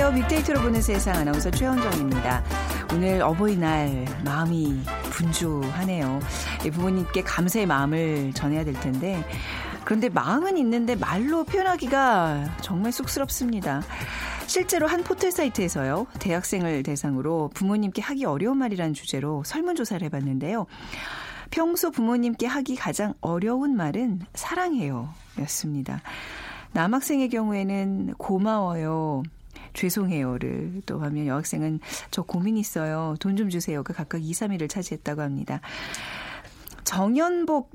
안녕하세요. 빅데이터로 보는 세상 아나운서 최현정입니다. 오늘 어버이날 마음이 분주하네요. 부모님께 감사의 마음을 전해야 될 텐데 그런데 마음은 있는데 말로 표현하기가 정말 쑥스럽습니다. 실제로 한 포털 사이트에서요. 대학생을 대상으로 부모님께 하기 어려운 말이라는 주제로 설문조사를 해봤는데요. 평소 부모님께 하기 가장 어려운 말은 사랑해요 였습니다. 남학생의 경우에는 고마워요, 죄송해요를 또 하면 여학생은 저 고민 있어요. 돈 좀 주세요가 각각 2, 3위를 차지했다고 합니다. 정연복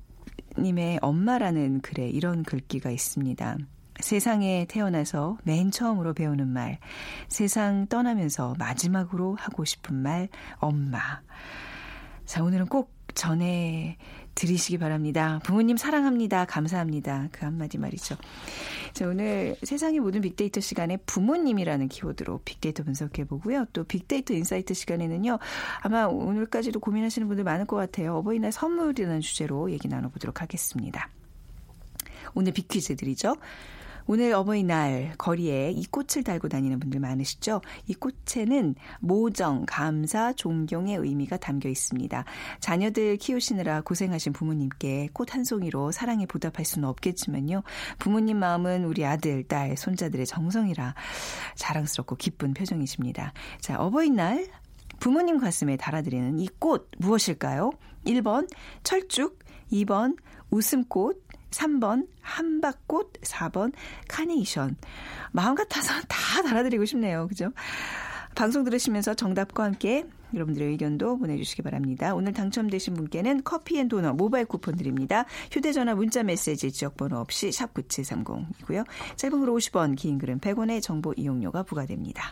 님의 엄마라는 글에 이런 글귀가 있습니다. 세상에 태어나서 맨 처음으로 배우는 말, 세상 떠나면서 마지막으로 하고 싶은 말, 엄마. 자, 오늘은 꼭 전해 드리시기 바랍니다. 부모님 사랑합니다. 감사합니다. 그 한마디 말이죠. 자, 오늘 세상의 모든 빅데이터 시간에 부모님이라는 키워드로 빅데이터 분석해 보고요. 또 빅데이터 insight 시간에는요. 아마 오늘까지도 고민하시는 분들 많을 것 같아요. 어버이날 선물이라는 주제로 얘기 나눠보도록 하겠습니다. 오늘 빅퀴즈 드리죠. 오늘 어버이날 거리에 이 꽃을 달고 다니는 분들 많으시죠? 이 꽃에는 모정, 감사, 존경의 의미가 담겨 있습니다. 자녀들 키우시느라 고생하신 부모님께 꽃 한 송이로 사랑에 보답할 수는 없겠지만요. 부모님 마음은 우리 아들, 딸, 손자들의 정성이라 자랑스럽고 기쁜 표정이십니다. 자, 어버이날 부모님 가슴에 달아드리는 이 꽃 무엇일까요? 1번 철쭉, 2번 웃음꽃, 3번 한박꽃, 4번 카네이션. 마음 같아서 다 달아드리고 싶네요. 그죠? 방송 들으시면서 정답과 함께 여러분들의 의견도 보내주시기 바랍니다. 오늘 당첨되신 분께는 커피앤도넛 모바일 쿠폰 드립니다. 휴대전화 문자메시지 지역번호 없이 샵 9730이고요. 짧은 글 50원, 긴 글은 100원의 정보 이용료가 부과됩니다.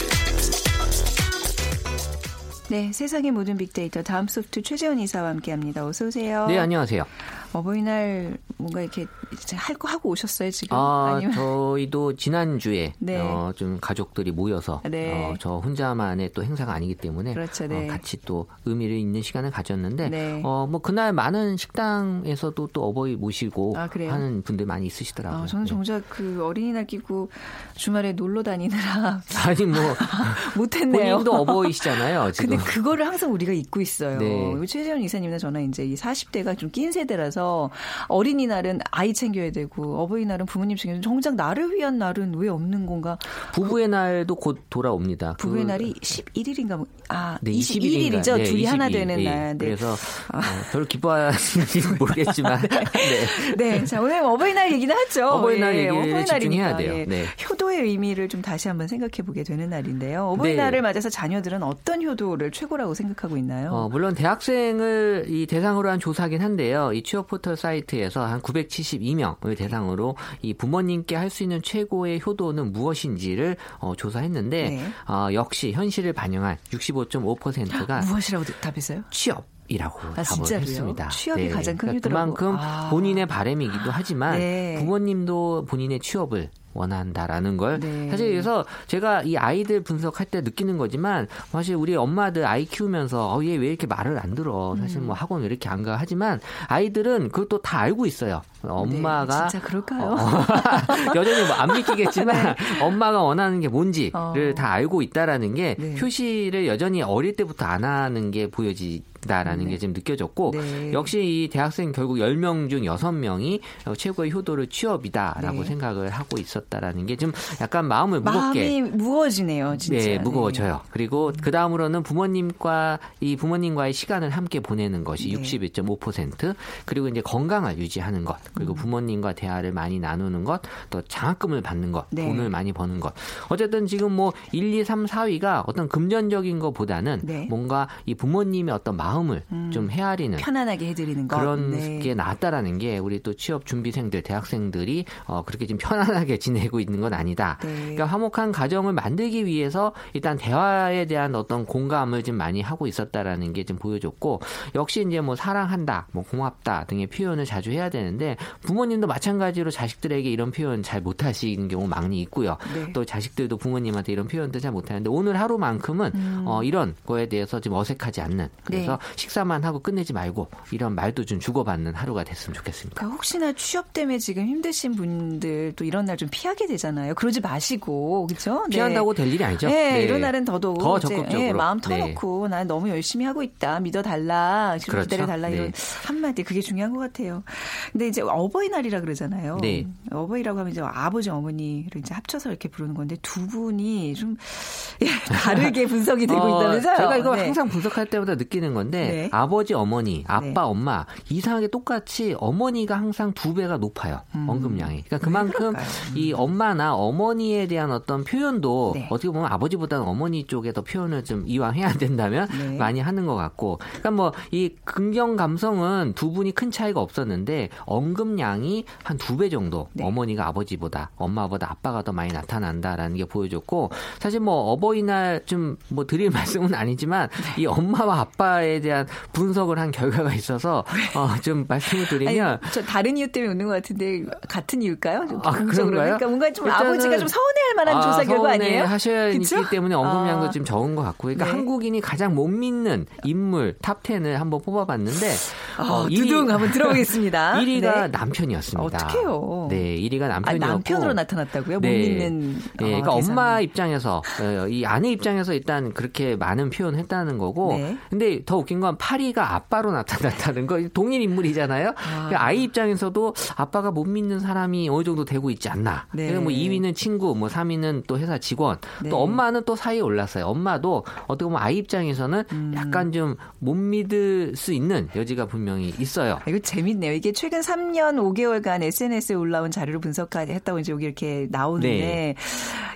네, 세상의 모든 빅데이터 다음 소프트 최재원 이사와 함께합니다. 어서 오세요. 네, 안녕하세요. 어버이날 뭔가 이렇게 할 거 하고 오셨어요 지금? 아, 아니면 저희도 지난 주에 네. 어, 좀 가족들이 모여서 네. 어, 저 혼자만의 또 행사가 아니기 때문에 그렇죠, 네. 어, 같이 또 의미를 있는 시간을 가졌는데 네. 어, 뭐 그날 많은 식당에서도 또 어버이 모시고 아? 하는 분들 많이 있으시더라고요. 아, 저는 네. 정작 그 어린이날 끼고 주말에 놀러 다니느라 아니 뭐 못했네요. 본인도 어버이시잖아요. 지금. 그거를 항상 우리가 잊고 있어요. 네. 최재현 이사님이나 저나 이제 이 40대가 좀 낀 세대라서 어린이날은 아이 챙겨야 되고 어버이날은 부모님 챙겨야 되고 정작 나를 위한 날은 왜 없는 건가? 부부의 날도 곧 돌아옵니다. 부부의 그- 날이 11일인가 아 네, 21일이죠. 21일인가. 네, 둘이 하나 22일. 되는 예. 날. 네. 그래서 어, 별로 기뻐하시는지 모르겠지만 네. 네, 자 오늘 어버이날 얘기는 하죠. 어버이날 예, 얘기를. 집중해야 돼요. 예. 네. 효도의 의미를 좀 다시 한번 생각해 보게 되는 날인데요. 어버이날을 네. 맞아서 자녀들은 어떤 효도를 최고라고 생각하고 있나요? 어, 물론 대학생을 이 대상으로 한 조사긴 한데요. 이 취업 포털 사이트에서 한 972명을 대상으로 이 부모님께 할 수 있는 최고의 효도는 무엇인지를 어, 조사했는데 네. 어, 역시 현실을 반영한 65.5%가 무엇이라고 답했어요? 취업. 이라고 아, 답을? 했습니다. 취업이 가장 큰 그러니까. 그만큼 아. 본인의 바람이기도 하지만 네. 부모님도 본인의 취업을 원한다라는 걸 네. 사실 그래서 제가 이 아이들 분석할 때 느끼는 거지만 사실 우리 엄마들 아이 키우면서 어, 얘 왜 이렇게 말을 안 들어 사실 음. 뭐 학원 왜 이렇게 안 가 하지만 아이들은 그것도 다 알고 있어요 엄마가 네, 진짜 그럴까요? 어, 여전히 뭐 안 믿기겠지만 엄마가 원하는 게 뭔지를 네. 어. 다 알고 있다라는 게 네. 표시를 여전히 어릴 때부터 안 하는 게 보여지 있 다라는 게 지금 느껴졌고 네. 역시 이 대학생 결국 10명 중 6명이 최고의 효도를 취업이다라고 네. 생각을 하고 있었다라는 게 좀 약간 마음을 무겁게 마음이 무거워지네요, 진짜. 네, 무거워져요. 그리고 그 다음으로는 부모님과 이 부모님과의 시간을 함께 보내는 것이 네. 61.5% 그리고 이제 건강을 유지하는 것 그리고 부모님과 대화를 많이 나누는 것 또 장학금을 받는 것 네. 돈을 많이 버는 것 어쨌든 지금 뭐 1, 2, 3, 4위가 어떤 금전적인 것보다는 네. 뭔가 이 부모님의 어떤 마음 을좀 헤아리는 편안하게 해드리는 것. 그런 네. 게 나았다라는 게 우리 또 취업 준비생들 대학생들이 어, 그렇게 좀 편안하게 지내고 있는 건 아니다. 네. 그러니까 화목한 가정을 만들기 위해서 일단 대화에 대한 어떤 공감을 좀 많이 하고 있었다라는 게 좀 보여줬고 역시 이제 뭐 사랑한다, 뭐 고맙다 등의 표현을 자주 해야 되는데 부모님도 마찬가지로 자식들에게 이런 표현 잘 못하시는 경우 많이 있고요. 네. 또 자식들도 부모님한테 이런 표현도 잘 못하는데 오늘 하루만큼은 어, 이런 거에 대해서 좀 어색하지 않는 그래서 음. 네. 식사만 하고 끝내지 말고 이런 말도 좀 주고받는 하루가 됐으면 좋겠습니다. 그러니까 혹시나 취업 때문에 지금 힘드신 분들 또 이런 날 좀 피하게 되잖아요. 그러지 마시고 그렇죠? 피한다고 될 일이 아니죠. 네, 네. 이런 날은 더더욱 더 이제, 적극적으로. 예, 마음 네. 터놓고 난 너무 열심히 하고 있다. 믿어달라. 그렇죠. 기다려달라. 이런 네. 한마디 그게 중요한 것 같아요. 근데 이제 어버이날이라 그러잖아요. 네. 어버이라고 하면 이제 아버지 어머니를 이제 합쳐서 이렇게 부르는 건데 두 분이 좀 예, 다르게 분석이 되고 어, 있다면서요. 제가 이거 네. 항상 분석할 때마다 느끼는 건데 네. 아버지, 어머니, 아빠, 네. 엄마 이상하게 똑같이 어머니가 항상 두 배가 높아요 언급량이. 그러니까 그만큼 음. 이 엄마나 어머니에 대한 어떤 표현도 네. 어떻게 보면 아버지보다는 어머니 쪽에 더 표현을 좀 이왕 해야 된다면 네. 많이 하는 것 같고. 그러니까 뭐 이 긍정 감성은 두 분이 큰 차이가 없었는데 언급량이 한 두 배 정도 네. 어머니가 아버지보다 엄마보다 아빠가 더 많이 나타난다라는 게 보여줬고 사실 뭐 어버이날 좀 뭐 드릴 말씀은 아니지만 네. 이 엄마와 아빠에 대한 분석을 한 결과가 있어서 어, 좀 말씀을 드리면 아니, 저 다른 이유 때문에 웃는 것 같은데 같은 이유일까요? 좀 아. 그런가요? 그러니까 뭔가 좀 아버지가 좀 서운해할 만한 조사 결과 아니에요? 하셔야 그쵸? 있기 때문에 언급량도 아. 좀 적은 것 같고, 그러니까 네. 한국인이 가장 못 믿는 인물 top 10을 한번 뽑아봤는데 어, 일위- 두둥 한번 들어보겠습니다. 1위가 네. 남편이었습니다. 어떡해요? 네, 1위가 아, 남편이었고. 남편으로 나타났다고요? 못 네. 믿는. 네, 어, 그러니까. 엄마 입장에서 어, 이 아내 입장에서 일단 그렇게 많은 표현을 했다는 거고, 네. 근데 더 웃긴 건 파리가 아빠로 나타났다는 거 동일 인물이잖아요. 그러니까 아이 입장에서도 아빠가 못 믿는 사람이 어느 정도 되고 있지 않나. 네. 그래서 뭐 2위는 친구, 뭐 3위는 또 회사 직원, 네. 또 엄마는 또 사이에 올랐어요. 엄마도 어떻게 보면 아이 입장에서는 음. 약간 좀 못 믿을 수 있는 여지가 분명히 있어요. 아, 이거 재밌네요. 이게 최근 3년 5개월간 SNS에 올라온 자료를 분석했다고 이제 여기 이렇게 나오는데 네.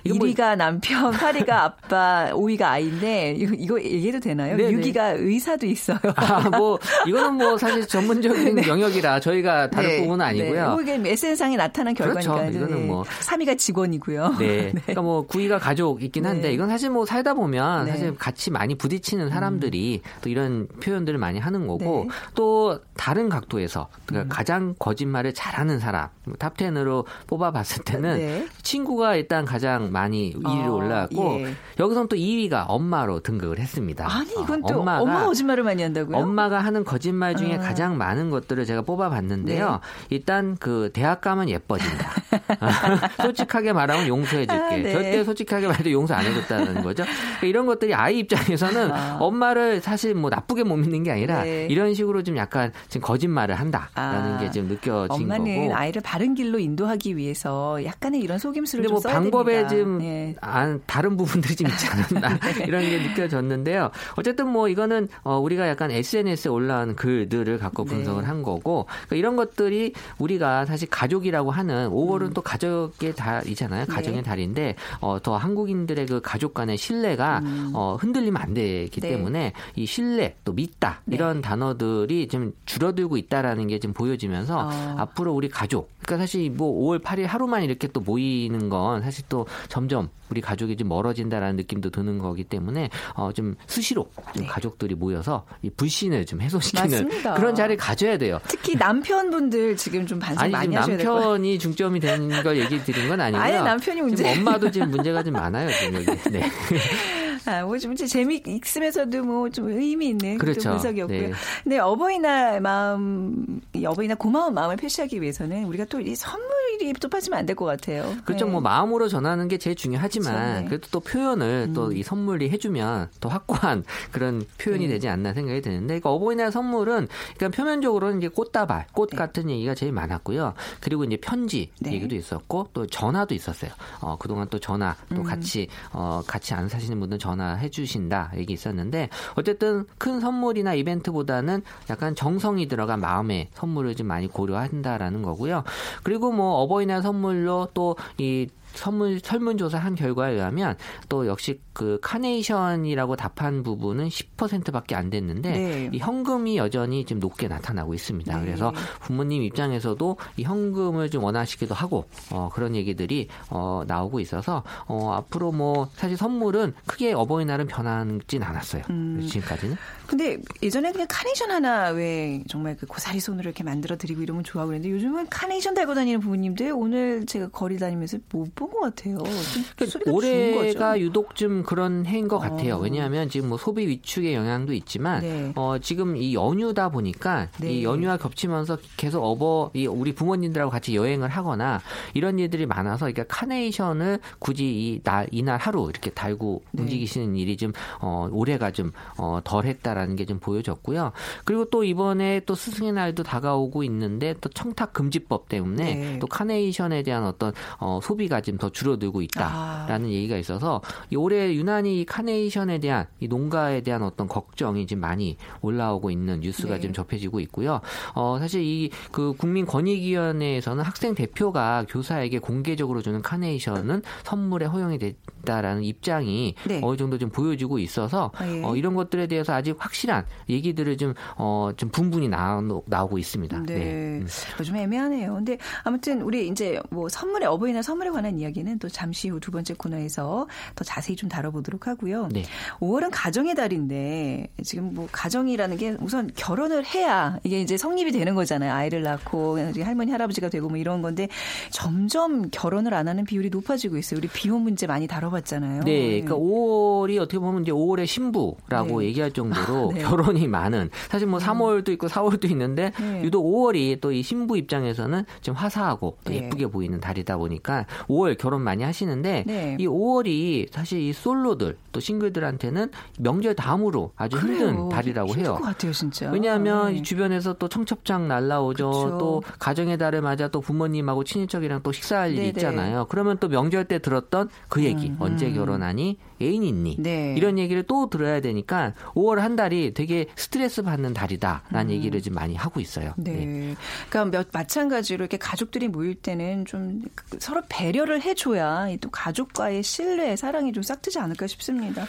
이거 뭐- 1위가 남편, 8위가 아빠, 5위가 아이인데 이거, 이거 얘기해도 되나요? 네, 6위가 의사도 있어요. 아, 뭐 이거는 뭐 사실 전문적인 영역이라 저희가 다룰 네. 부분은 아니고요. 네. 이게 SNS상에 나타난 그렇죠. 결과니까. 이거는 뭐- 3위가 직원이고요. 네. 그러니까 뭐 구이가 가족 있긴 한데 네. 이건 사실 뭐 살다 보면 네. 음. 사실 같이 많이 부딪히는 사람들이 또 이런 표현들을 많이 하는 거고 네. 음. 또 다른 각도에서 그러니까 가장 거짓말을 잘하는 사람 top 10으로 뽑아봤을 때는 네. 친구가 일단 가장 많이 2위로 어, 올라왔고 예. 여기서는 또 2위가 엄마로 등극을 했습니다. 아니 이건 어, 또 엄마가 엄마 거짓말을 많이 한다고요? 엄마가 하는 거짓말 중에 아. 가장 많은 것들을 제가 뽑아봤는데요. 네. 일단 그 대학 가면 예뻐진다. 솔직하게 말하면 용서해줄게. 아, 네. 절대 솔직하게 말해도 용서 안 해줬다는 거죠. 그러니까 이런 것들이 아이 입장에서는 아. 엄마를 사실 뭐 나쁘게 못 믿는 게 아니라 네. 이런 식으로 좀 약간 지금 거짓말을 한다라는 아. 게 지금 느껴진 엄마는 거고. 아이를 바른 길로 인도하기 위해서 약간의 이런 속임수를 근데 좀뭐 방법에 됩니다. 좀 네. 안, 다른 부분들이 좀 있지 않았나 이런 게 느껴졌는데요. 어쨌든 뭐 이거는 어, 우리가 약간 SNS에 올라온 글들을 갖고 네. 분석을 한 거고 그러니까 이런 것들이 우리가 사실 가족이라고 하는 5월은 또 가족의 달이잖아요. 음. 네. 가정의 달인데 어, 더 한국인들의 그 가족 간의 신뢰가 어, 흔들리면 안 되기 음. 네. 때문에 이 신뢰 또 믿다 네. 이런 단어들이 좀 줄어들고 있다라는 게좀 보여지면서 어. 앞으로 우리 가족 그러니까 사실 뭐 5월 8일 하루만 이렇게 또 모이는 건 사실 또 점점 우리 가족이 좀 멀어진다라는 느낌도 드는 거기 때문에 어 좀 수시로 좀 네. 가족들이 모여서 이 불신을 좀 해소시키는 맞습니다. 그런 자리를 가져야 돼요. 특히 남편분들 지금 좀 반성 아니 많이 지금 하셔야 될 거예요. 남편이 중점이 되는 걸 얘기 드린 건 아니고요. 아예 남편이 문제. 지금 엄마도 지금 문제가 좀 많아요. 지금 여기. 네. 아, 뭐좀 재미 있으면서도 뭐 좀 의미 있는 그렇죠. 또 분석이었고요. 네. 근데 어버이날 마음, 이 어버이날 고마운 마음을 표시하기 위해서는 우리가 또 이 선물이 소리 또 빠지면 안 될 것 같아요. 그렇죠. 네. 뭐 마음으로 전하는 게 제일 중요하지만 그렇죠, 네. 그래도 또 표현을 또이 선물이 해주면 더 확고한 그런 표현이 네. 되지 않나 생각이 드는데 그러니까 어버이날 선물은 그러니까 표면적으로는 이제 꽃다발, 꽃 네. 같은 얘기가 제일 많았고요. 그리고 이제 편지 네. 얘기도 있었고 또 전화도 있었어요. 어, 그동안 또 전화 또 음. 같이 어, 같이 안 사시는 분들 전화 해 주신다 얘기 있었는데 어쨌든 큰 선물이나 이벤트보다는 약간 정성이 들어간 마음의 선물을 좀 많이 고려한다라는 거고요. 그리고 뭐 어버이날 선물로 또 이 선물 설문조사 한 결과에 의하면 또 역시 그 카네이션이라고 답한 부분은 10%밖에 안 됐는데 네. 이 현금이 여전히 지금 높게 나타나고 있습니다. 네. 그래서 부모님 입장에서도 이 현금을 좀 원하시기도 하고 어, 그런 얘기들이 어, 나오고 있어서 어, 앞으로 뭐 사실 선물은 크게 어버이날은 변하진 않았어요. 음. 지금까지는. 근데 예전에 그냥 카네이션 하나 왜 정말 그 고사리 손으로 이렇게 만들어 드리고 이러면 좋아하고 그랬는데 요즘은 카네이션 달고 다니는 부모님들 오늘 제가 거리 다니면서 못 본것 같아요. 좀 그러니까 올해가. 유독 좀 그런 해인 것 같아요. 어. 왜냐하면 지금 뭐 소비 위축의 영향도 있지만 네. 어, 지금 이 연휴다 보니까 네. 이 연휴와 겹치면서 계속 어버 이 우리 부모님들하고 같이 여행을 하거나 이런 일들이 많아서 그러니까 카네이션을 굳이 이 날 이날 하루 이렇게 달고 네. 움직이시는 일이 좀 어, 올해가 좀 어, 덜했다라는 게 좀 보여졌고요. 그리고 또 이번에 또 스승의 날도 다가오고 있는데 또 청탁 금지법 때문에 네. 또 카네이션에 대한 어떤 어, 소비가 지금 더 줄어들고 아. 있다라는 얘기가 있어서 이 올해 유난히 이 카네이션에 대한 이 농가에 대한 어떤 걱정이 지금 많이 올라오고 있는 뉴스가 네. 지금 접해지고 있고요. 어, 사실 이 그 국민권익위원회에서는 학생 대표가 교사에게 공개적으로 주는 카네이션은 선물에 허용이 됐다라는 입장이 네. 어느 정도 좀 보여지고 있어서 아, 예. 어, 이런 것들에 대해서 아직 확실한 얘기들을 좀, 어, 좀 분분히 나, 나오고 있습니다. 네. 음. 좀 애매하네요. 근데 아무튼 우리 이제 뭐 선물에 어버이날 선물에 관한 이야기 는 또 잠시 후 두 번째 코너에서 더 자세히 좀 다뤄보도록 하고요. 네. 5월은 가정의 달인데 지금 뭐 가정이라는 게 우선 결혼을 해야 이게 이제 성립이 되는 거잖아요. 아이를 낳고 할머니 할아버지가 되고 뭐 이런 건데 점점 결혼을 안 하는 비율이 높아지고 있어요. 우리 비혼 문제 많이 다뤄봤잖아요. 네, 그러니까 5월이 어떻게 보면 이제 5월의 신부라고 네. 얘기할 정도로 아, 네. 결혼이 많은 사실 뭐 3월도 있고 4월도 있는데 네. 유독 5월이 또 이 신부 입장에서는 좀 화사하고 또 네. 예쁘게 보이는 달이다 보니까 5월 결혼 많이 하시는데 네. 이 5월이 사실 이 솔로들 또 싱글들한테는 명절 다음으로 아주 그래요. 힘든 달이라고 힘들 해요. 것 같아요, 진짜. 왜냐하면 네. 이 주변에서 또 청첩장 날라오죠. 그쵸. 또 가정의 달을 맞아 또 부모님하고 친인척이랑 또 식사할 일이 네네. 있잖아요. 그러면 또 명절 때 들었던 그 얘기 음, 언제 음. 결혼하니 애인 있니 네. 이런 얘기를 또 들어야 되니까 5월 한 달이 되게 스트레스 받는 달이다라는 얘기를 좀 많이 하고 있어요. 음. 네. 그러니까 몇, 마찬가지로 이렇게 가족들이 모일 때는 좀 서로 배려를 해줘야 이또 가족과의 신뢰, 사랑이 좀 싹트지 않을까 싶습니다.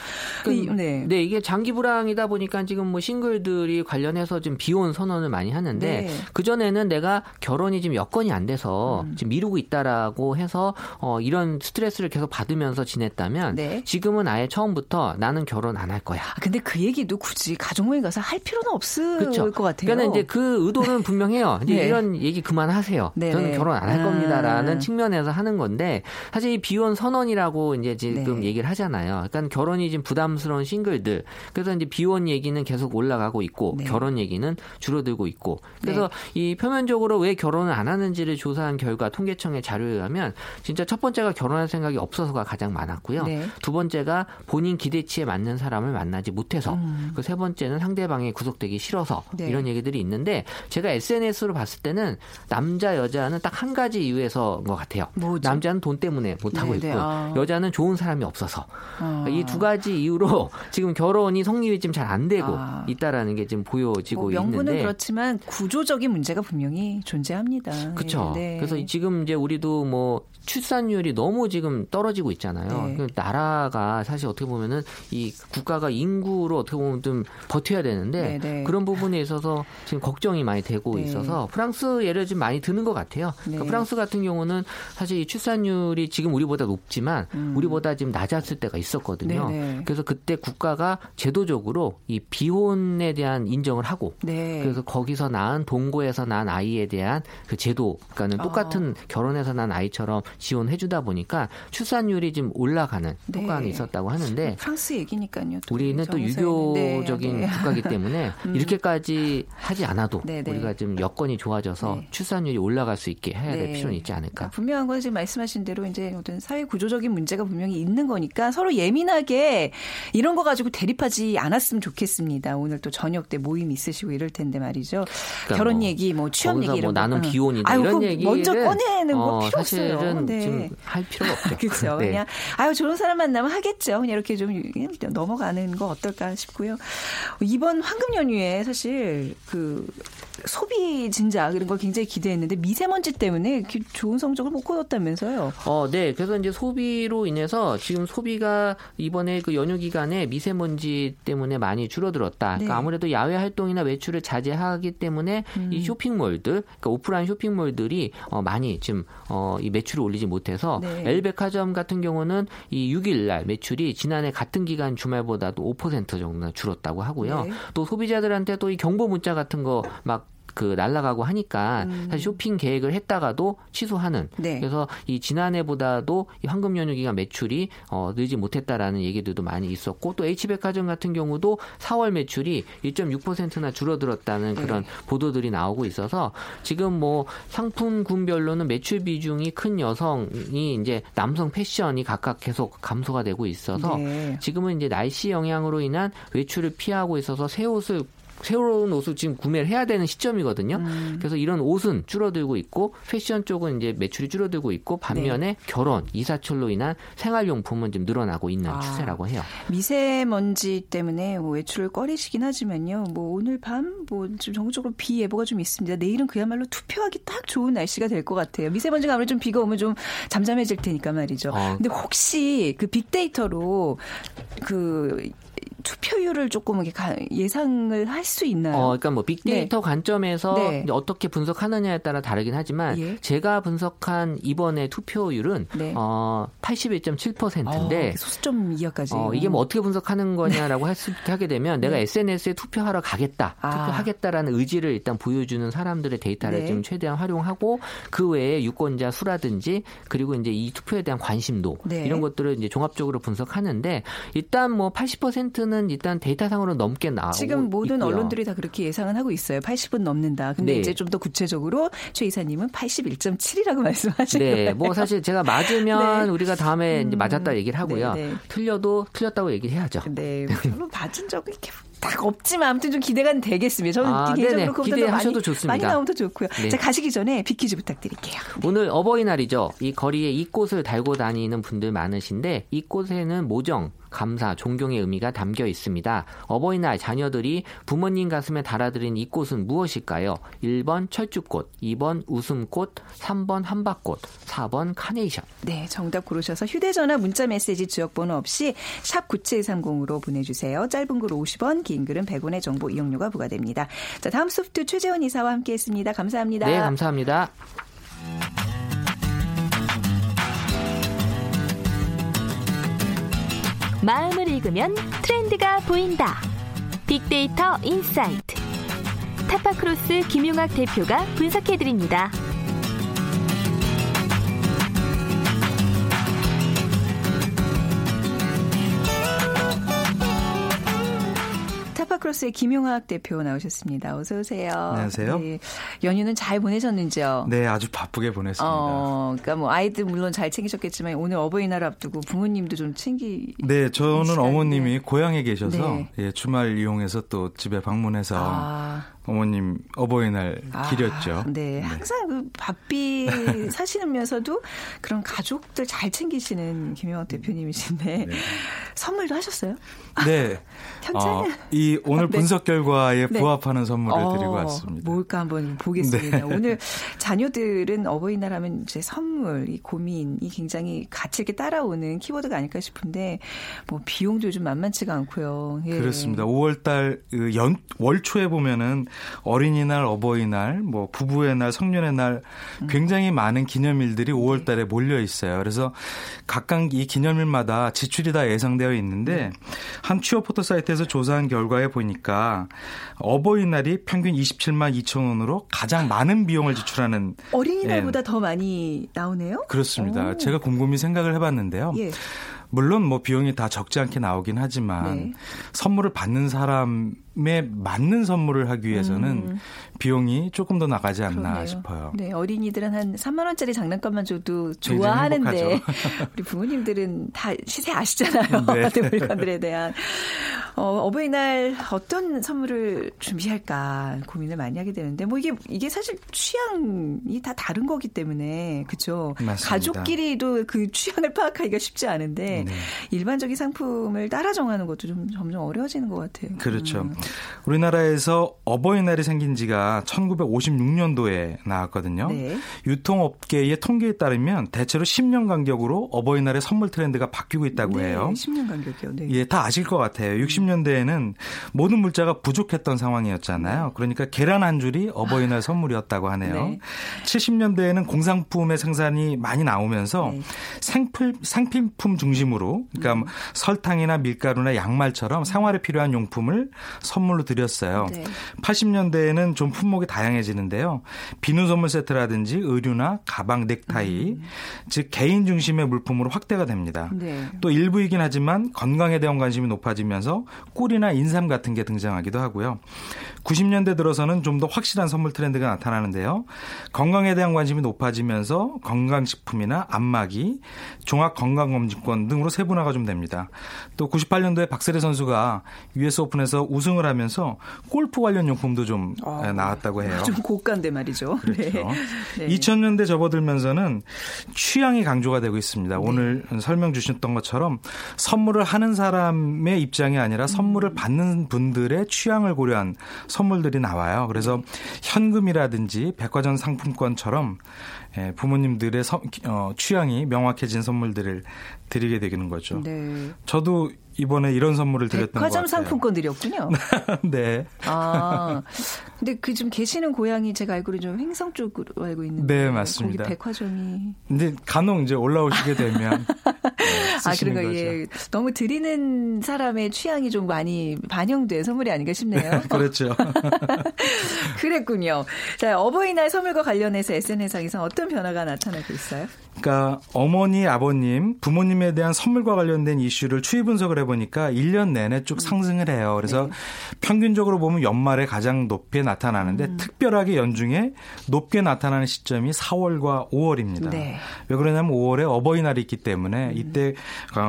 이- 네. 네, 이게 장기 불황이다 보니까 지금 뭐 싱글들이 관련해서 좀 비혼 선언을 많이 하는데 네. 그 전에는 내가 결혼이 지금 여건이 안 돼서 음. 지금 미루고 있다라고 해서 어 이런 스트레스를 계속 받으면서 지냈다면 네. 지금은 아예 처음부터 나는 결혼 안 할 거야. 아, 근데 그 얘기도 굳이 가족모임 가서 할 필요는 없을 그렇죠. 것 같아요. 그러니까 이제 그 의도는 분명해요. 이제 네. 이런 얘기 그만하세요. 네네. 저는 결혼 안할 아. 겁니다라는 측면에서 하는 건데 사실 이 비혼 선언이라고 이제 지금 네. 얘기를 하잖아요. 그러니까 결혼이 지금 부담스러운 싱글들. 그래서 이제 비혼 얘기는 계속 올라가고 있고 네. 결혼 얘기는 줄어들고 있고. 그래서 이 표면적으로 왜 결혼을 안 하는지를 조사한 결과 통계청의 자료에 의하면 진짜 첫 번째가 결혼할 생각이 없어서가 가장 많았고요. 네. 두 번째가 본인 기대치에 맞는 사람을 만나지 못해서 음. 그세 번째는 상대방이 구속되기 싫어서 네. 이런 얘기들이 있는데 제가 SNS로 봤을 때는 남자 여자는 딱 한 가지 이유에서인 것 같아요. 뭐죠? 남자는 돈 때문에 못 하고 네, 네. 있고 아. 여자는 좋은 사람이 없어서 아. 이두 가지 이유로 지금 결혼이 성립이 지금 잘 안 되고 아. 있다라는 게 지금 보여지고 뭐 명분은 있는데 그렇지만 구조적인 문제가 분명히 존재합니다. 그렇죠. 네. 그래서 지금 이제 우리도 뭐 출산율이 너무 지금 떨어지고 있잖아요. 네. 그 나라가 사실 어떻게 보면은 이 국가가 인구로 어떻게 보면 좀 버텨야 되는데 네, 네. 그런 부분에 있어서 지금 걱정이 많이 되고 네. 있어서 프랑스 예를 좀 많이 드는 것 같아요. 그러니까 네. 프랑스 같은 경우는 사실 이 출산율이 지금 우리보다 높지만 우리보다 지금 낮았을 때가 있었거든요. 음. 네, 네. 그래서 그때 국가가 제도적으로 이 비혼에 대한 인정을 하고 네. 그래서 거기서 낳은 동거에서 낳은 아이에 대한 그 제도, 그러니까는 똑같은 아. 결혼해서 낳은 아이처럼 지원해주다 보니까 출산율이 지금 올라가는 네. 효과가 있었 다. 있었다고 하는데 프랑스 얘기니까요. 또 우리는 또 정서에는. 네, 유교적인 네. 국가이기 때문에 이렇게까지 하지 않아도 네, 네. 우리가 좀 여건이 좋아져서 네. 출산율이 올라갈 수 있게 해야 될 네. 필요는 있지 않을까. 그러니까 분명한 건 지금 말씀하신 대로 이제 어떤 사회 구조적인 문제가 분명히 있는 거니까 서로 예민하게 이런 거 가지고 대립하지 않았으면 좋겠습니다. 오늘 또 저녁 때 모임 있으시고 이럴 텐데 말이죠. 그러니까 결혼 뭐 얘기, 뭐 취업 얘기 이런 뭐 거. 나는 응. 비혼이다 아유, 이런 얘기를 먼저 꺼내는 거 어, 필요 사실은 없어요. 네. 지금 할 필요가 없죠. 그렇죠. 네. 그냥 아유 좋은 사람 만나면 하겠 죠. 그냥 이렇게 좀 넘어가는 거 어떨까 싶고요. 이번 황금 연휴에 사실 그 소비 진작 이런 걸 굉장히 기대했는데 미세먼지 때문에 좋은 성적을 못 거뒀다면서요. 어, 네. 그래서 이제 소비로 인해서 지금 소비가 이번에 그 연휴 기간에 미세먼지 때문에 많이 줄어들었다. 그러니까 네. 아무래도 야외 활동이나 외출을 자제하기 때문에 음. 이 쇼핑몰들, 그러니까 오프라인 쇼핑몰들이 어, 많이 지금 어, 이 매출을 올리지 못해서 네. 엘백화점 같은 경우는 이 6일 날 매출이 지난해 같은 기간 주말보다도 5% 정도 줄었다고 하고요. 네. 또 소비자들한테 또 이 경보 문자 같은 거막 그 날라가고 하니까 음. 사실 쇼핑 계획을 했다가도 취소하는 네. 그래서 이 지난해보다도 이 황금 연휴 기간 매출이 어, 늘지 못했다라는 얘기들도 많이 있었고 또 H백화점 같은 경우도 4월 매출이 1.6%나 줄어들었다는 네. 그런 보도들이 나오고 있어서 지금 뭐 상품군별로는 매출 비중이 큰 여성이 이제 남성 패션이 각각 계속 감소가 되고 있어서 네. 지금은 이제 날씨 영향으로 인한 외출을 피하고 있어서 새 옷을 새로운 옷을 지금 구매를 해야 되는 시점이거든요. 음. 그래서 이런 옷은 줄어들고 있고 패션 쪽은 이제 매출이 줄어들고 있고 반면에 네. 결혼, 이사철로 인한 생활용품은 지금 늘어나고 있는 아. 추세라고 해요. 미세먼지 때문에 뭐 외출을 꺼리시긴 하지만요. 뭐 오늘 밤뭐좀 전국적으로 비 예보가 좀 있습니다. 내일은 그야말로 투표하기 딱 좋은 날씨가 될 것 같아요. 미세먼지가 아무래도 좀 비가 오면 좀 잠잠해질 테니까 말이죠. 어. 근데 혹시 그 빅데이터로 그 투표율을 조금 예상을 할 수 있나요? 어, 그러니까 뭐 빅데이터 관점에서 네. 어떻게 분석하느냐에 따라 다르긴 하지만 예. 제가 분석한 이번에 투표율은 네. 어, 81.7%인데 어, 소수점 이하까지. 어, 이게 뭐 어떻게 분석하는 거냐라고 했을 때 하게 되면 내가 네. SNS에 투표하러 가겠다, 아. 투표하겠다라는 의지를 일단 보여주는 사람들의 데이터를 네. 좀 최대한 활용하고 그 외에 유권자 수라든지 그리고 이제 이 투표에 대한 관심도 네. 이런 것들을 이제 종합적으로 분석하는데 일단 뭐 80%는 일단 데이터상으로 넘게 나오고 지금 모든 있고요. 언론들이 다 그렇게 예상은 하고 있어요. 80은 넘는다. 근데 네. 이제 좀 더 구체적으로 최 이사님은 81.7이라고 말씀하시는 네, 거예요. 뭐 사실 제가 맞으면 네. 우리가 다음에 음, 맞았다 얘기를 하고요. 네, 네. 틀려도 틀렸다고 얘기를 해야죠. 네, 별로 맞은 적이 이렇게 딱 없지만 아무튼 좀 기대가 되겠습니다. 저는 아, 개인적으로 네네. 그보다 많이, 좋습니다. 많이 나오면 더 좋고요. 네. 자, 가시기 전에 비키즈 부탁드릴게요. 오늘 어버이날이죠. 이 거리에 이 꽃을 달고 다니는 분들 많으신데 이 꽃에는 모정, 감사, 존경의 의미가 담겨 있습니다. 어버이날 자녀들이 부모님 가슴에 달아드린 이 꽃은 무엇일까요? 1번 철쭉꽃, 2번 웃음꽃, 3번 한박꽃, 4번 카네이션. 네, 정답 고르셔서 휴대전화 문자 메시지 지역번호 없이 샵 9730으로 보내주세요. 짧은 글 50원, 긴 글은 100원의 정보 이용료가 부과됩니다. 자, 다음소프트 최재원 이사와 함께했습니다. 감사합니다. 네, 감사합니다. 마음을 읽으면 트렌드가 보인다. 빅데이터 insight. 타파크로스 김용학 대표가 분석해드립니다. 크로스의 김용학 대표 나오셨습니다. 어서 오세요. 안녕하세요. 네, 연휴는 잘 보내셨는지요? 네, 아주 바쁘게 보냈습니다. 어, 그러니까 뭐 아이들 물론 잘 챙기셨겠지만 오늘 어버이날 앞두고 부모님도 좀 챙기. 네, 저는 시간인데. 어머님이 고향에 계셔서 네. 예, 주말 이용해서 또 집에 방문해서 아, 어머님 어버이날 아, 기렸죠. 네, 항상 그 바삐 사시면서도 그런 가족들 잘 챙기시는 김용학 대표님이신데 네. 선물도 하셨어요? 네. 현장에? 어, 이 오늘 네. 분석 결과에 네. 부합하는 선물을 어, 드리고 왔습니다. 뭘까 한번 보겠습니다. 네. 오늘 자녀들은 어버이날 하면 이제 선물, 이 고민이 굉장히 같이 이렇게 따라오는 키워드가 아닐까 싶은데 뭐 비용도 요즘 만만치가 않고요. 예. 그렇습니다. 5월달 그연 월초에 보면은 어린이날, 어버이날, 뭐 부부의 날, 성년의 날 음. 굉장히 많은 기념일들이 네. 5월 달에 몰려 있어요. 그래서 각각 이 기념일마다 지출이 다 예상되어 있는데 네. 한 취업 포털 사이트에서 조사한 결과에 보니까 어버이날이 평균 27만 2천 원으로 가장 많은 비용을 지출하는 어린이날보다 예. 더 많이 나오네요. 그렇습니다. 오. 제가 곰곰이 생각을 해봤는데요. 예. 물론 뭐 비용이 다 적지 않게 나오긴 하지만 네. 선물을 받는 사람 에 맞는 선물을 하기 위해서는 비용이 조금 더 나가지 않나 음. 그러네요. 싶어요. 네, 어린이들은 한 3만 원짜리 장난감만 줘도 좋아하는데. 우리 부모님들은 다 시세 아시잖아요. 네. 네. 물건들에 대한 어, 어버이날 어떤 선물을 준비할까 고민을 많이 하게 되는데 뭐 이게 이게 사실 취향이 다 다른 거기 때문에 그렇죠. 가족끼리도 그 취향을 파악하기가 쉽지 않은데 네. 일반적인 상품을 따라 정하는 것도 좀 점점 어려워지는 것 같아요. 그렇죠. 음. 우리나라에서 어버이날이 생긴 지가 1956년도에 나왔거든요. 네. 유통업계의 통계에 따르면 대체로 10년 간격으로 어버이날의 선물 트렌드가 바뀌고 있다고 네, 해요. 10년 간격이요. 네. 예, 다 아실 것 같아요. 60년대에는 모든 물자가 부족했던 상황이었잖아요. 그러니까 계란 한 줄이 어버이날 선물이었다고 하네요. 네. 70년대에는 공산품의 생산이 많이 나오면서 네. 생필, 상품품 중심으로 그러니까 음. 뭐 설탕이나 밀가루나 양말처럼 생활에 필요한 용품을 선물로 드렸어요. 네. 80년대에는 좀 품목이 다양해지는데요. 비누 선물 세트라든지 의류나 가방, 넥타이, 음. 즉 개인 중심의 물품으로 확대가 됩니다. 네. 또 일부이긴 하지만 건강에 대한 관심이 높아지면서 꿀이나 인삼 같은 게 등장하기도 하고요. 90년대 들어서는 좀 더 확실한 선물 트렌드가 나타나는데요. 건강에 대한 관심이 높아지면서 건강식품이나 안마기, 종합건강검진권 등으로 세분화가 좀 됩니다. 또 98년도에 박세리 선수가 US 오픈에서 우승을 하면서 골프 관련 용품도 좀 아, 나왔다고 해요. 좀 고가인데 말이죠. 그렇죠. 네. 2000년대 접어들면서는 취향이 강조가 되고 있습니다. 오늘 설명 주셨던 것처럼 선물을 하는 사람의 입장이 아니라 선물을 받는 분들의 취향을 고려한 선물들이 나와요. 그래서 현금이라든지 백화점 상품권처럼 예, 부모님들의 서- 어, 취향이 명확해진 선물들을 드리게 되는 거죠. 네. 저도 이번에 이런 선물을 드렸던 것 백화점 같아요. 상품권들이었군요. 네. 아, 근데 그 좀 계시는 고향이 제가 알기로 좀 횡성 쪽으로 알고 있는데. 네, 맞습니다. 거기 백화점이. 근데 간혹 이제 올라오시게 되면 네, 아, 쓰시는 그런 거, 거죠. 예. 너무 드리는 사람의 취향이 좀 많이 반영된 선물이 아닌가 싶네요. 그렇죠. 그랬군요. 자, 어버이날 선물과 관련해서 SNS상에서 어떤 변화가 나타나고 있어요? 그러니까 어머니, 아버님, 부모님에 대한 선물과 관련된 이슈를 추이 분석을 해보니까 1년 내내 쭉 상승을 해요. 그래서 네. 평균적으로 보면 연말에 가장 높게 나타나는데 음. 특별하게 연중에 높게 나타나는 시점이 4월과 5월입니다. 네. 음. 왜 그러냐면 5월에 어버이날이 있기 때문에 이때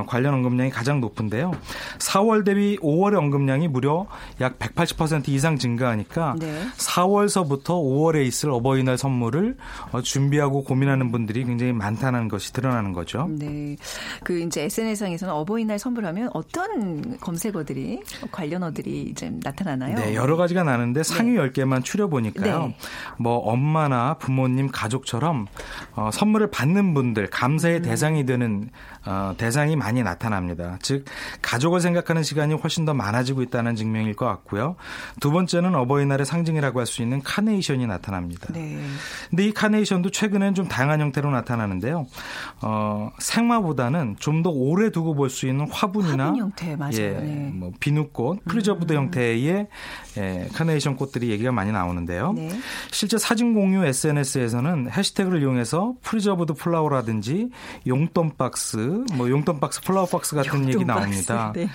관련 언급량이 가장 높은데요. 4월 대비 5월의 언급량이 무려 약 180% 이상 증가하니까 네. 4월서부터 5월에 있을 어버이날 선물을 어, 준비하고 고민하는 분들이 굉장히 많다는 것이 드러나는 거죠. 네. 그 이제 SNS상에서는 어버이날 선물하면 어떤 검색어들이 관련어들이 이제 나타나나요? 네, 여러 가지가 나는데 상위 10개만 추려 보니까요. 네. 뭐 엄마나 부모님, 가족처럼 어, 선물을 받는 분들, 음. 감사의 대상이 되는 어, 대상이 많이 나타납니다. 즉 가족을 생각하는 시간이 훨씬 더 많아지고 있다는 증명일 것 같고요. 두 번째는 어버이날의 상징이라고 할 수 있는 카네이션이 나타납니다. 네. 근데 이 카네이션도 최근엔 좀 다양한 형태로 나타나는데요. 어, 생화보다는 좀 더 오래 두고 볼 수 있는 화분이나 화분 형태, 맞아요. 예, 네. 뭐 비누꽃, preserved 형태의 예, 카네이션 꽃들이 얘기가 많이 나오는데요. 네. 실제 사진 공유 SNS에서는 해시태그를 이용해서 preserved flower라든지 용돈 박스, 뭐 용돈 박스, flower 박스 같은 얘기 나옵니다. 박스, 네.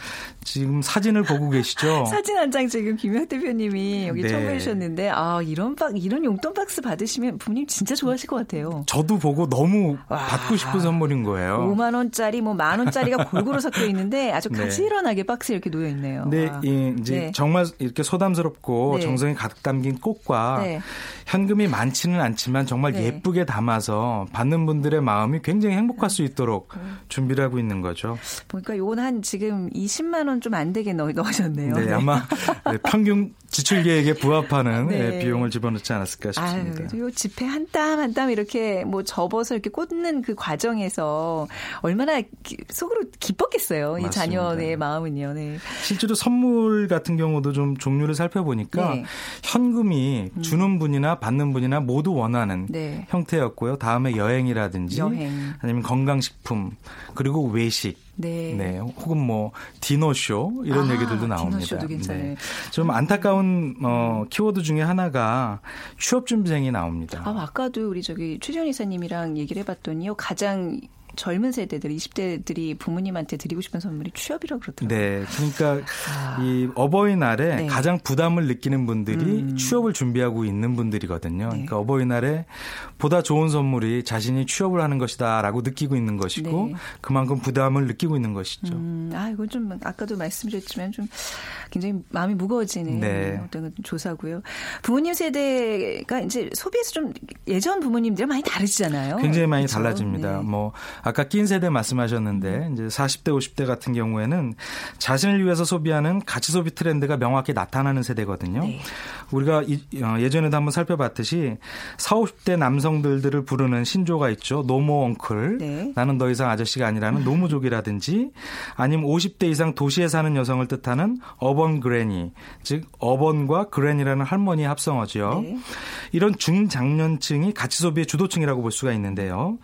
지금 사진을 보고 계시죠? 사진 한 장 지금 김영 대표님이 여기 네. 첨부해 주셨는데 아 이런 박 이런 용돈 박스 받으시면 부모님 진짜 좋아하실 것 같아요. 저도 보고 너무 받고 싶은 선물인 거예요. 5만 원짜리 뭐 만 원짜리가 골고루 섞여 있는데 아주 네. 가지런하게 박스에 이렇게 놓여 있네요. 와. 이 이제 네. 정말 이렇게 소담스럽고 네. 정성이 가득 담긴 꽃과 네. 현금이 많지는 않지만 정말 네. 예쁘게 담아서 받는 분들의 마음이 굉장히 행복할 수 있도록 준비를 하고 있는 거죠. 보니까 요건 한 지금 20만 원 좀 안 되게 넣, 넣으셨네요. 네, 아마 네, 평균 지출 계획에 부합하는 네. 예, 비용을 집어넣지 않았을까 아유, 싶습니다. 요 지폐 한 땀 한 땀 이렇게 뭐 접어서 이렇게 꽂는 그 과정에서 얼마나 기- 속으로 기뻤겠어요. 이 맞습니다. 자녀의 마음은요. 네. 실제로 선물 같은 경우도 좀 종류를 살펴보니까 네. 현금이 주는 분이나 받는 분이나 모두 원하는 네. 형태였고요. 다음에 여행이라든지 여행. 아니면 건강식품 그리고 외식 네. 네, 혹은 뭐 디너쇼 이런 아, 얘기들도 나옵니다. 디너쇼도 괜찮아요. 좀 안타까운 어, 키워드 중에 하나가 취업 준비생이 나옵니다. 아, 아까도 우리 저기 최지원 이사님이랑 얘기를 해봤더니요. 가장 젊은 세대들, 20대들이 부모님한테 드리고 싶은 선물이 취업이라고 그러더라고요. 네, 그러니까 이 어버이날에 네. 가장 부담을 느끼는 분들이 취업을 준비하고 있는 분들이거든요. 그러니까 어버이날에 보다 좋은 선물이 자신이 취업을 하는 것이다라고 느끼고 있는 것이고 네. 그만큼 부담을 느끼고 있는 것이죠. 음, 아, 이건 좀 아까도 말씀드렸지만 좀 굉장히 마음이 무거워지는 네. 어떤 조사고요. 부모님 세대가 이제 소비에서 좀 예전 부모님들 많이 다르시잖아요. 굉장히 많이 그렇죠? 달라집니다. 네. 뭐 아까 낀 세대 말씀하셨는데 이제 40대 50대 같은 경우에는 자신을 위해서 소비하는 가치 소비 트렌드가 명확히 나타나는 세대거든요. 네. 우리가 이- 어, 예전에도 한번 살펴봤듯이 40, 50대 남성들을 부르는 신조가 있죠. 노모 엉클. 네. 나는 더 이상 아저씨가 아니라는 노무족이라든지 아니면 50대 이상 도시에 사는 여성을 뜻하는 어번 그레니, 즉 어번과 그레니라는 할머니의 합성어죠. 네. 이런 중장년층이 가치 소비의 주도층이라고 볼 수가 있는데요.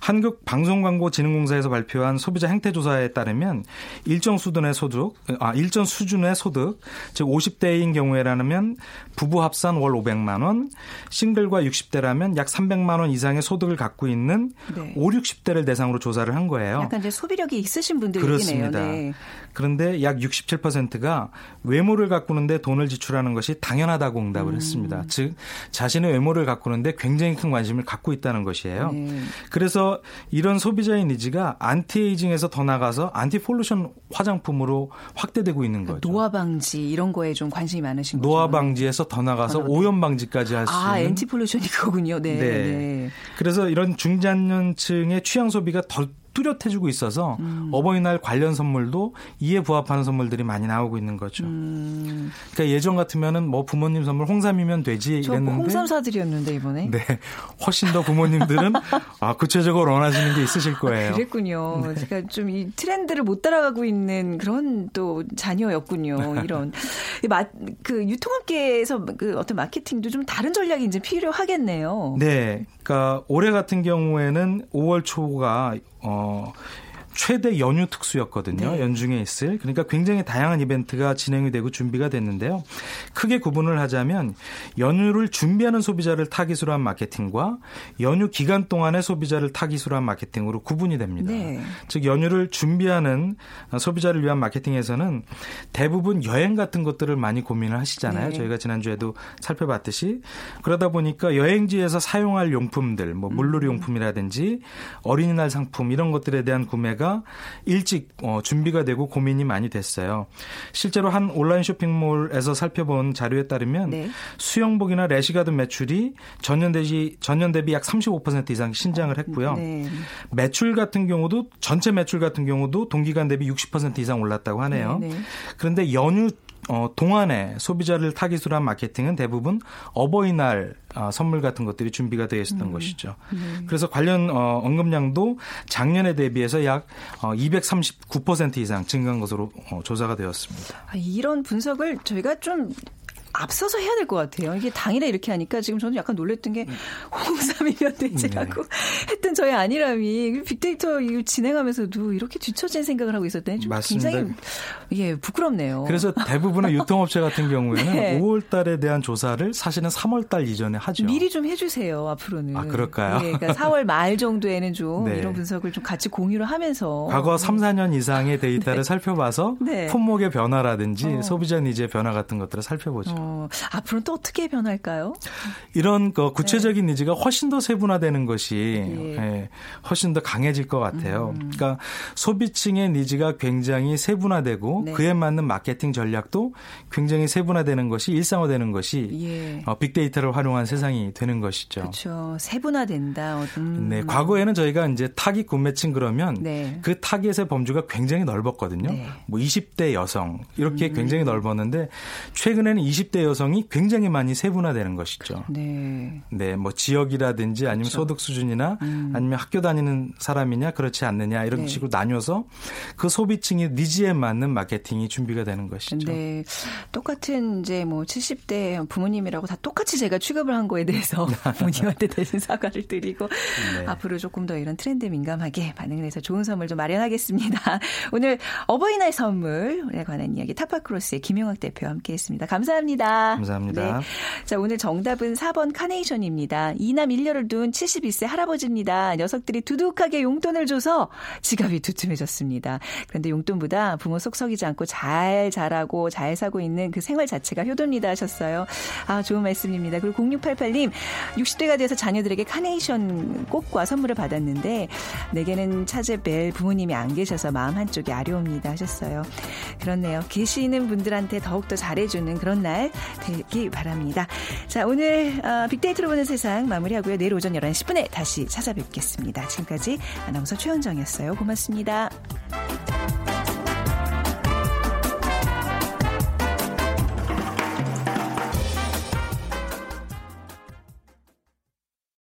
한국 방송 광고진흥공사에서 발표한 소비자 행태 조사에 따르면 일정 수준의 소득, 아 일정 수준의 소득, 즉 50대인 경우에라면 부부 합산 월 500만 원, 싱글과 60대라면 약 300만 원 이상의 소득을 갖고 있는 네. 5, 60대를 대상으로 조사를 한 거예요. 약간 이제 소비력이 있으신 분들 그렇습니다. 네. 그런데 약 67%가 외모를 가꾸는데 돈을 지출하는 것이 당연하다고 응답을 음. 했습니다. 즉 자신의 외모를 가꾸는데 굉장히 큰 관심을 갖고 있다는 것이에요. 네. 그래서 이런 소비자의 needs가 anti-aging에서 더 나가서 anti-pollution 화장품으로 확대되고 있는 거죠. 노화 방지 이런 거에 좀 관심이 많으신 거죠. 노화 방지에서 더 나가서 더 오염 방지까지 할수 아, 있는 anti-pollution이 그거군요. 네. 네. 네. 그래서 이런 중장년층의 취향 소비가 더 뚜렷해지고 있어서 음. 어버이날 관련 선물도 이에 부합하는 선물들이 많이 나오고 있는 거죠. 음, 그러니까 예전 같으면은 뭐 부모님 선물 홍삼이면 되지 저 이랬는데 홍삼 사드렸는데 이번에. 네. 훨씬 더 부모님들은 아, 구체적으로 원하시는 게 있으실 거예요. 그랬군요. 네. 제가 좀이 트렌드를 못 따라가고 있는 그런 또 자녀였군요. 이런 마, 그 유통업계에서 그 어떤 마케팅도 좀 다른 전략이 이제 필요하겠네요. 네. 그러니까 올해 같은 경우에는 5월 초가 어 최대 연휴 특수였거든요. 네. 연중에 있을. 그러니까 굉장히 다양한 이벤트가 진행이 되고 준비가 됐는데요. 크게 구분을 하자면 연휴를 준비하는 소비자를 타깃으로 한 마케팅과 연휴 기간 동안의 소비자를 타깃으로 한 마케팅으로 구분이 됩니다. 네. 즉 연휴를 준비하는 소비자를 위한 마케팅에서는 대부분 여행 같은 것들을 많이 고민을 하시잖아요. 네. 저희가 지난주에도 살펴봤듯이 그러다 보니까 여행지에서 사용할 용품들, 뭐 물놀이 용품이라든지 어린이날 상품 이런 것들에 대한 구매가 일찍 어, 준비가 되고 고민이 많이 됐어요. 실제로 한 온라인 쇼핑몰에서 살펴본 자료에 따르면 네. 수영복이나 래시가드 매출이 전년 대비 전년 대비 약 35% 이상 신장을 했고요. 네. 매출 같은 경우도 전체 매출 같은 경우도 동기간 대비 60% 이상 올랐다고 하네요. 네, 네. 그런데 연휴 어, 동안에 소비자를 타깃으로 한 마케팅은 대부분 어버이날 어, 선물 같은 것들이 준비가 되어 있었던 것이죠. 그래서 관련 어, 언급량도 작년에 대비해서 약 어, 239% 이상 증가한 것으로 어, 조사가 되었습니다. 아, 이런 분석을 저희가 좀 앞서서 해야 될 것 같아요. 이게 당일에 이렇게 하니까 지금 저는 약간 놀랬던 게 홍삼이면 되지라고 네. 했던 저의 아니람이 빅데이터 진행하면서도 이렇게 뒤처진 생각을 하고 있었더니 좀 맞습니다. 굉장히 예 부끄럽네요. 그래서 대부분의 유통업체 같은 경우에는 네. 5월 달에 대한 조사를 사실은 3월 달 이전에 하죠. 미리 좀 해주세요 앞으로는. 아, 그럴까요? 예, 그러니까 4월 말 정도에는 좀 네. 이런 분석을 좀 같이 공유를 하면서 과거 3, 4년 이상의 데이터를 살펴봐서 네. 품목의 변화라든지 어. 소비자 니즈의 변화 같은 것들을 살펴보죠. 어, 앞으로는 또 어떻게 변할까요? 이런 그 구체적인 니즈가 훨씬 더 세분화되는 것이 예. 예, 훨씬 더 강해질 것 같아요. 그러니까 소비층의 니즈가 굉장히 세분화되고 네. 그에 맞는 마케팅 전략도 굉장히 세분화되는 것이 일상화되는 것이 예. 어, 빅데이터를 활용한 세상이 되는 것이죠. 그렇죠. 세분화된다. 어, 음. 네, 과거에는 저희가 이제 타깃 구매층 그러면 네. 그 타깃의 범주가 굉장히 넓었거든요. 네. 뭐 20대 여성 이렇게 음. 굉장히 넓었는데 최근에는 20대 여성이 굉장히 많이 세분화되는 것이죠. 네. 네, 뭐 지역이라든지 아니면 그렇죠. 소득 수준이나 아니면 학교 다니는 사람이냐 그렇지 않느냐 이런 네. 식으로 나뉘어서 그 소비층의 니즈에 맞는 마케팅이 준비가 되는 것이죠. 근데 똑같은 이제 뭐 70대 부모님이라고 다 똑같이 제가 취급을 한 거에 대해서 부모님한테 대신 사과를 드리고 네. 앞으로 조금 더 이런 트렌드 민감하게 반응을 해서 좋은 선물 좀 마련하겠습니다. 오늘 어버이날 선물에 관한 이야기 타파크로스의 김용학 대표와 함께했습니다. 감사합니다. 축하드립니다. 감사합니다. 네. 자, 오늘 정답은 4번 카네이션입니다. 이남 1녀를 둔 72세 할아버지입니다. 녀석들이 두둑하게 용돈을 줘서 지갑이 두툼해졌습니다. 그런데 용돈보다 부모 속 썩이지 않고 잘 자라고 잘 사고 있는 그 생활 자체가 효도입니다 하셨어요. 아, 좋은 말씀입니다. 그리고 0688님, 60대가 돼서 자녀들에게 카네이션 꽃과 선물을 받았는데 내게는 찾아뵐 부모님이 안 계셔서 마음 한쪽이 아려옵니다 하셨어요. 그렇네요. 계시는 분들한테 더욱더 잘해주는 그런 날 되기 바랍니다. 자, 오늘 어, 빅데이터로 보는 세상 마무리하고요. 내일 오전 11시 10분에 다시 찾아뵙겠습니다. 지금까지 아나운서 최현정이었어요. 고맙습니다.